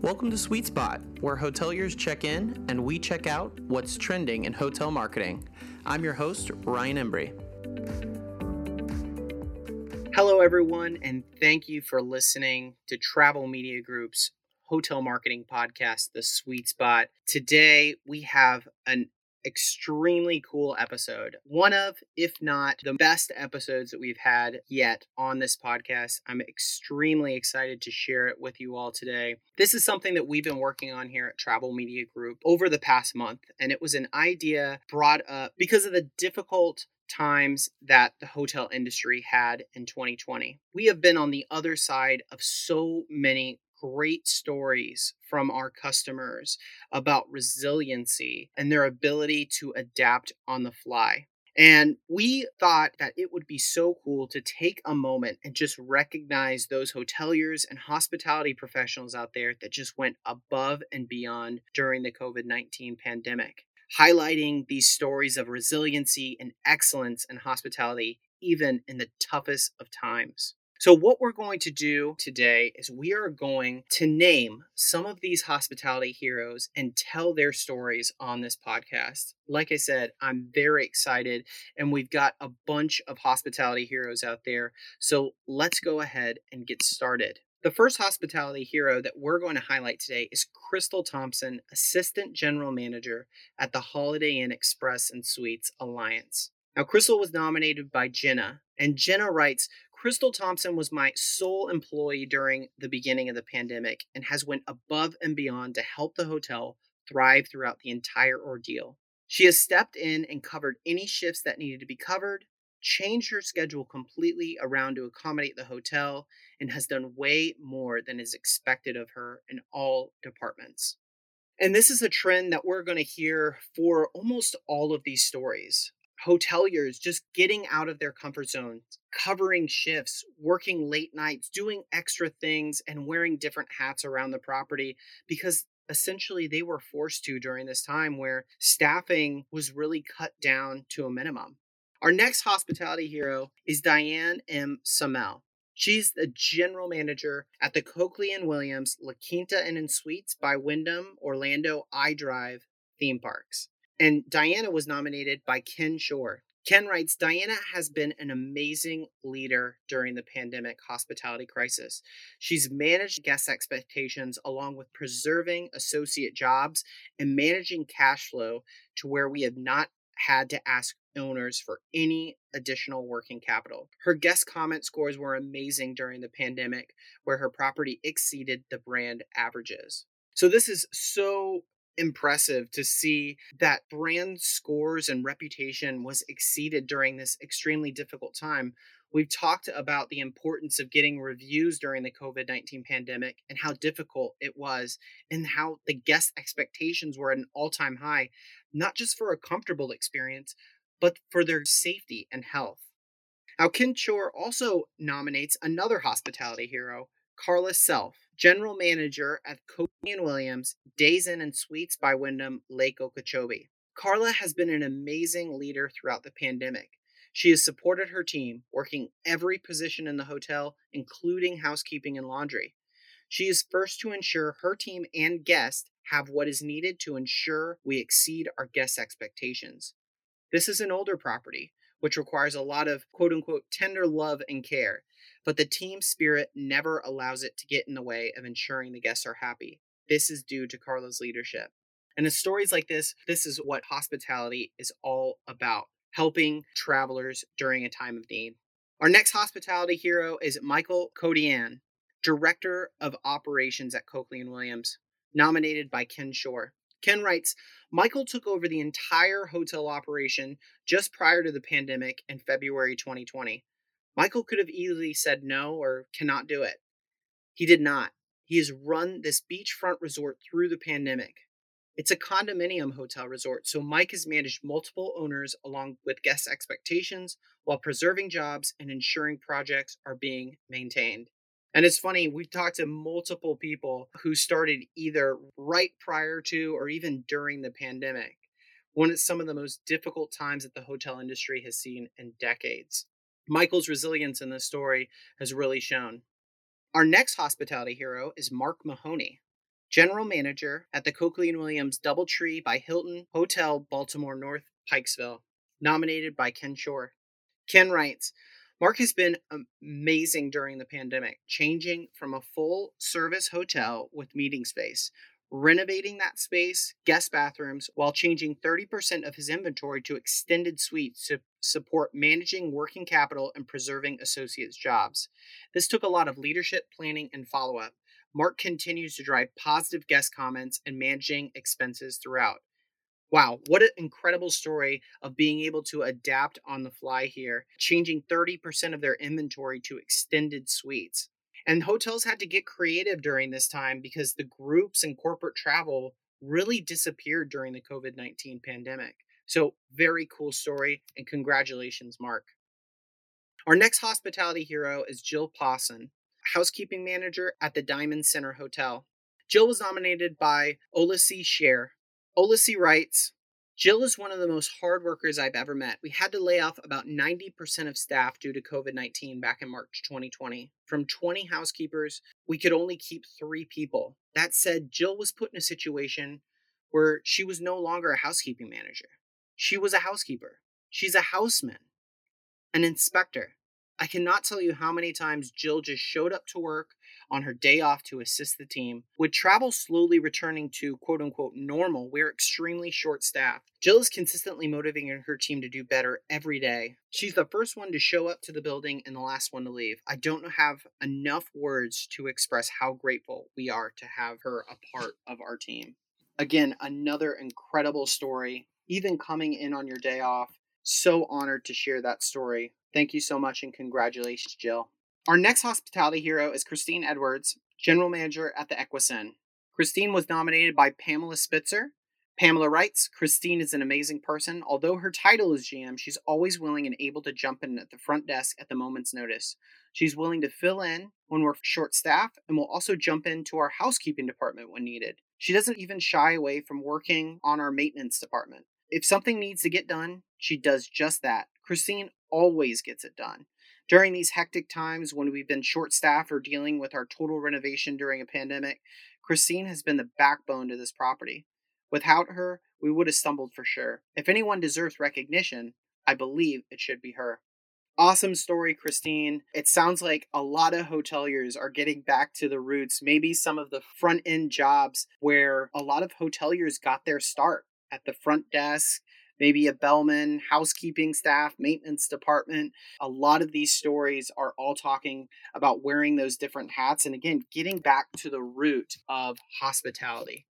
Welcome to Sweet Spot, where hoteliers check in and we check out what's trending in hotel marketing. I'm your host, Ryan Embry. Hello, everyone, and thank you for listening to Travel Media Group's hotel marketing podcast, The Sweet Spot. Today, we have an extremely cool episode. One of, if not the best episodes that we've had yet on this podcast. I'm extremely excited to share it with you all today. This is something that we've been working on here at Travel Media Group over the past month, and it was an idea brought up because of the difficult times that the hotel industry had in 2020. We have been on the other side of so many great stories from our customers about resiliency and their ability to adapt on the fly. And we thought that it would be so cool to take a moment and just recognize those hoteliers and hospitality professionals out there that just went above and beyond during the COVID 19 pandemic, highlighting these stories of resiliency and excellence in hospitality, even in the toughest of times. So, what we're going to do today is we are going to name some of these hospitality heroes and tell their stories on this podcast. Like I said, I'm very excited, and we've got a bunch of hospitality heroes out there. So, let's go ahead and get started. The first hospitality hero that we're going to highlight today is Crystal Thompson, Assistant General Manager at the Holiday Inn Express and Suites Alliance. Now, Crystal was nominated by Jenna, and Jenna writes Crystal Thompson was my sole employee during the beginning of the pandemic and has went above and beyond to help the hotel thrive throughout the entire ordeal. She has stepped in and covered any shifts that needed to be covered, changed her schedule completely around to accommodate the hotel, and has done way more than is expected of her in all departments. And this is a trend that we're going to hear for almost all of these stories hoteliers just getting out of their comfort zones, covering shifts, working late nights, doing extra things, and wearing different hats around the property because essentially they were forced to during this time where staffing was really cut down to a minimum. Our next hospitality hero is Diane M. Samel. She's the general manager at the Coakley and Williams La Quinta Inn and Suites by Wyndham Orlando iDrive theme parks. And Diana was nominated by Ken Shore. Ken writes Diana has been an amazing leader during the pandemic hospitality crisis. She's managed guest expectations along with preserving associate jobs and managing cash flow to where we have not had to ask owners for any additional working capital. Her guest comment scores were amazing during the pandemic, where her property exceeded the brand averages. So, this is so impressive to see that brand scores and reputation was exceeded during this extremely difficult time. We've talked about the importance of getting reviews during the COVID 19 pandemic and how difficult it was, and how the guest expectations were at an all time high, not just for a comfortable experience, but for their safety and health. Now, Ken Shore also nominates another hospitality hero, Carla Self, General Manager at Coakley and Williams, Days Inn and Suites by Wyndham, Lake Okeechobee. Carla has been an amazing leader throughout the pandemic. She has supported her team, working every position in the hotel, including housekeeping and laundry. She is first to ensure her team and guests have what is needed to ensure we exceed our guests' expectations. This is an older property, which requires a lot of quote unquote tender love and care but the team spirit never allows it to get in the way of ensuring the guests are happy. This is due to Carla's leadership. And in stories like this, this is what hospitality is all about helping travelers during a time of need. Our next hospitality hero is Michael Codian, Director of Operations at Coakley and Williams, nominated by Ken Shore. Ken writes Michael took over the entire hotel operation just prior to the pandemic in February 2020. Michael could have easily said no or cannot do it. He did not. He has run this beachfront resort through the pandemic. It's a condominium hotel resort, so Mike has managed multiple owners along with guest expectations while preserving jobs and ensuring projects are being maintained. And it's funny, we've talked to multiple people who started either right prior to or even during the pandemic, one of some of the most difficult times that the hotel industry has seen in decades. Michael's resilience in this story has really shown. Our next hospitality hero is Mark Mahoney, general manager at the Coakley and Williams Doubletree by Hilton Hotel Baltimore North Pikesville, nominated by Ken Shore. Ken writes, Mark has been amazing during the pandemic, changing from a full service hotel with meeting space, renovating that space, guest bathrooms, while changing 30% of his inventory to extended suites to support managing working capital and preserving associates' jobs. This took a lot of leadership, planning, and follow up. Mark continues to drive positive guest comments and managing expenses throughout. Wow, what an incredible story of being able to adapt on the fly here, changing 30% of their inventory to extended suites. And hotels had to get creative during this time because the groups and corporate travel really disappeared during the COVID 19 pandemic. So, very cool story, and congratulations, Mark. Our next hospitality hero is Jill Pawson, housekeeping manager at the Diamond Center Hotel. Jill was nominated by Olysee Share Olysee writes, Jill is one of the most hard workers I've ever met. We had to lay off about 90% of staff due to COVID 19 back in March 2020. From 20 housekeepers, we could only keep three people. That said, Jill was put in a situation where she was no longer a housekeeping manager. She was a housekeeper. She's a houseman, an inspector. I cannot tell you how many times Jill just showed up to work, on her day off to assist the team. With travel slowly returning to quote unquote normal, we're extremely short staffed. Jill is consistently motivating her team to do better every day. She's the first one to show up to the building and the last one to leave. I don't have enough words to express how grateful we are to have her a part of our team. Again, another incredible story, even coming in on your day off. So honored to share that story. Thank you so much and congratulations, Jill. Our next hospitality hero is Christine Edwards, General Manager at the Equisen. Christine was nominated by Pamela Spitzer. Pamela writes Christine is an amazing person. Although her title is GM, she's always willing and able to jump in at the front desk at the moment's notice. She's willing to fill in when we're short staffed and will also jump into our housekeeping department when needed. She doesn't even shy away from working on our maintenance department. If something needs to get done, she does just that. Christine always gets it done. During these hectic times when we've been short staffed or dealing with our total renovation during a pandemic, Christine has been the backbone to this property. Without her, we would have stumbled for sure. If anyone deserves recognition, I believe it should be her. Awesome story, Christine. It sounds like a lot of hoteliers are getting back to the roots, maybe some of the front end jobs where a lot of hoteliers got their start at the front desk, maybe a bellman, housekeeping staff, maintenance department. A lot of these stories are all talking about wearing those different hats and again, getting back to the root of hospitality.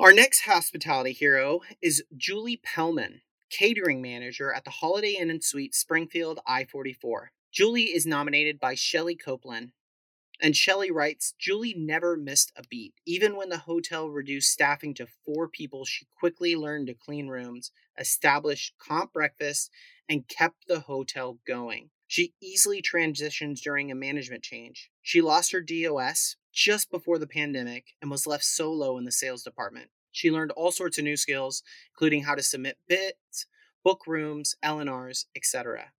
Our next hospitality hero is Julie Pellman, catering manager at the Holiday Inn and Suite Springfield I 44. Julie is nominated by Shelley Copeland, and Shelley writes Julie never missed a beat. Even when the hotel reduced staffing to four people, she quickly learned to clean rooms, established comp breakfast, and kept the hotel going. She easily transitions during a management change. She lost her DOS just before the pandemic and was left solo in the sales department. She learned all sorts of new skills, including how to submit bids, book rooms, LNRs, etc.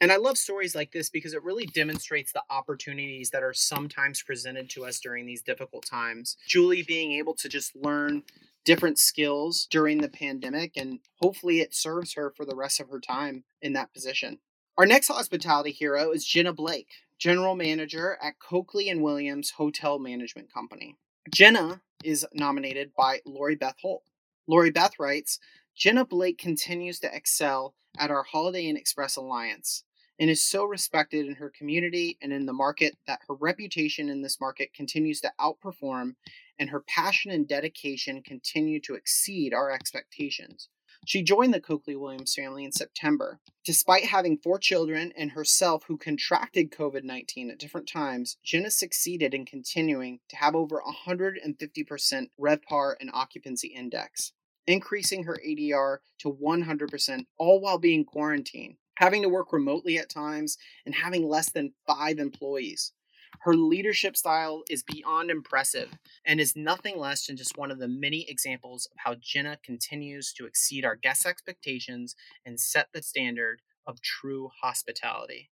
And I love stories like this because it really demonstrates the opportunities that are sometimes presented to us during these difficult times. Julie being able to just learn different skills during the pandemic, and hopefully it serves her for the rest of her time in that position. Our next hospitality hero is Jenna Blake, General Manager at Coakley and Williams Hotel Management Company. Jenna is nominated by Lori Beth Holt. Lori Beth writes, Jenna Blake continues to excel at our Holiday Inn Express Alliance and is so respected in her community and in the market that her reputation in this market continues to outperform and her passion and dedication continue to exceed our expectations. She joined the Coakley Williams family in September. Despite having four children and herself who contracted COVID 19 at different times, Jenna succeeded in continuing to have over 150% RevPAR and occupancy index increasing her ADR to 100%, all while being quarantined, having to work remotely at times, and having less than five employees. Her leadership style is beyond impressive and is nothing less than just one of the many examples of how Jenna continues to exceed our guest expectations and set the standard of true hospitality.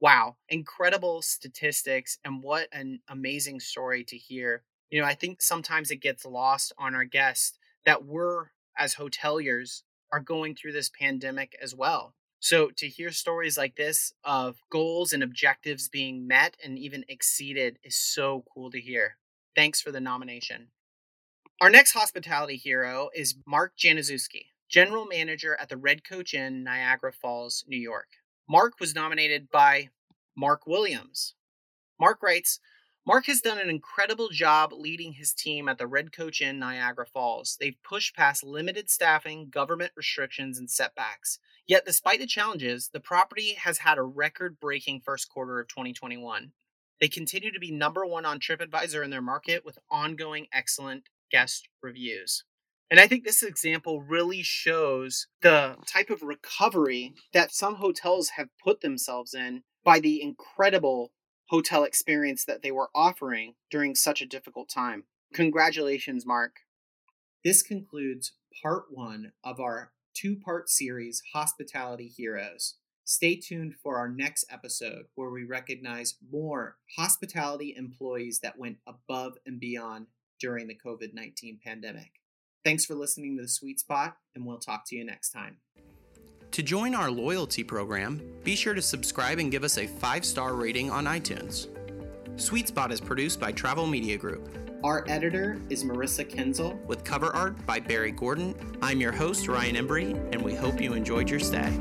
Wow, incredible statistics, and what an amazing story to hear. You know, I think sometimes it gets lost on our guests that we're, as hoteliers, are going through this pandemic as well. So to hear stories like this of goals and objectives being met and even exceeded is so cool to hear. Thanks for the nomination. Our next hospitality hero is Mark Januszewski, General Manager at the Red Coach Inn, Niagara Falls, New York. Mark was nominated by Mark Williams. Mark writes, Mark has done an incredible job leading his team at the Red Coach Inn Niagara Falls. They've pushed past limited staffing, government restrictions, and setbacks. Yet, despite the challenges, the property has had a record breaking first quarter of 2021. They continue to be number one on TripAdvisor in their market with ongoing excellent guest reviews. And I think this example really shows the type of recovery that some hotels have put themselves in by the incredible hotel experience that they were offering during such a difficult time. Congratulations, Mark. This concludes part one of our two part series, Hospitality Heroes. Stay tuned for our next episode where we recognize more hospitality employees that went above and beyond during the COVID 19 pandemic. Thanks for listening to The Sweet Spot, and we'll talk to you next time. To join our loyalty program, be sure to subscribe and give us a five star rating on iTunes. Sweet Spot is produced by Travel Media Group. Our editor is Marissa Kenzel, with cover art by Barry Gordon. I'm your host, Ryan Embry, and we hope you enjoyed your stay.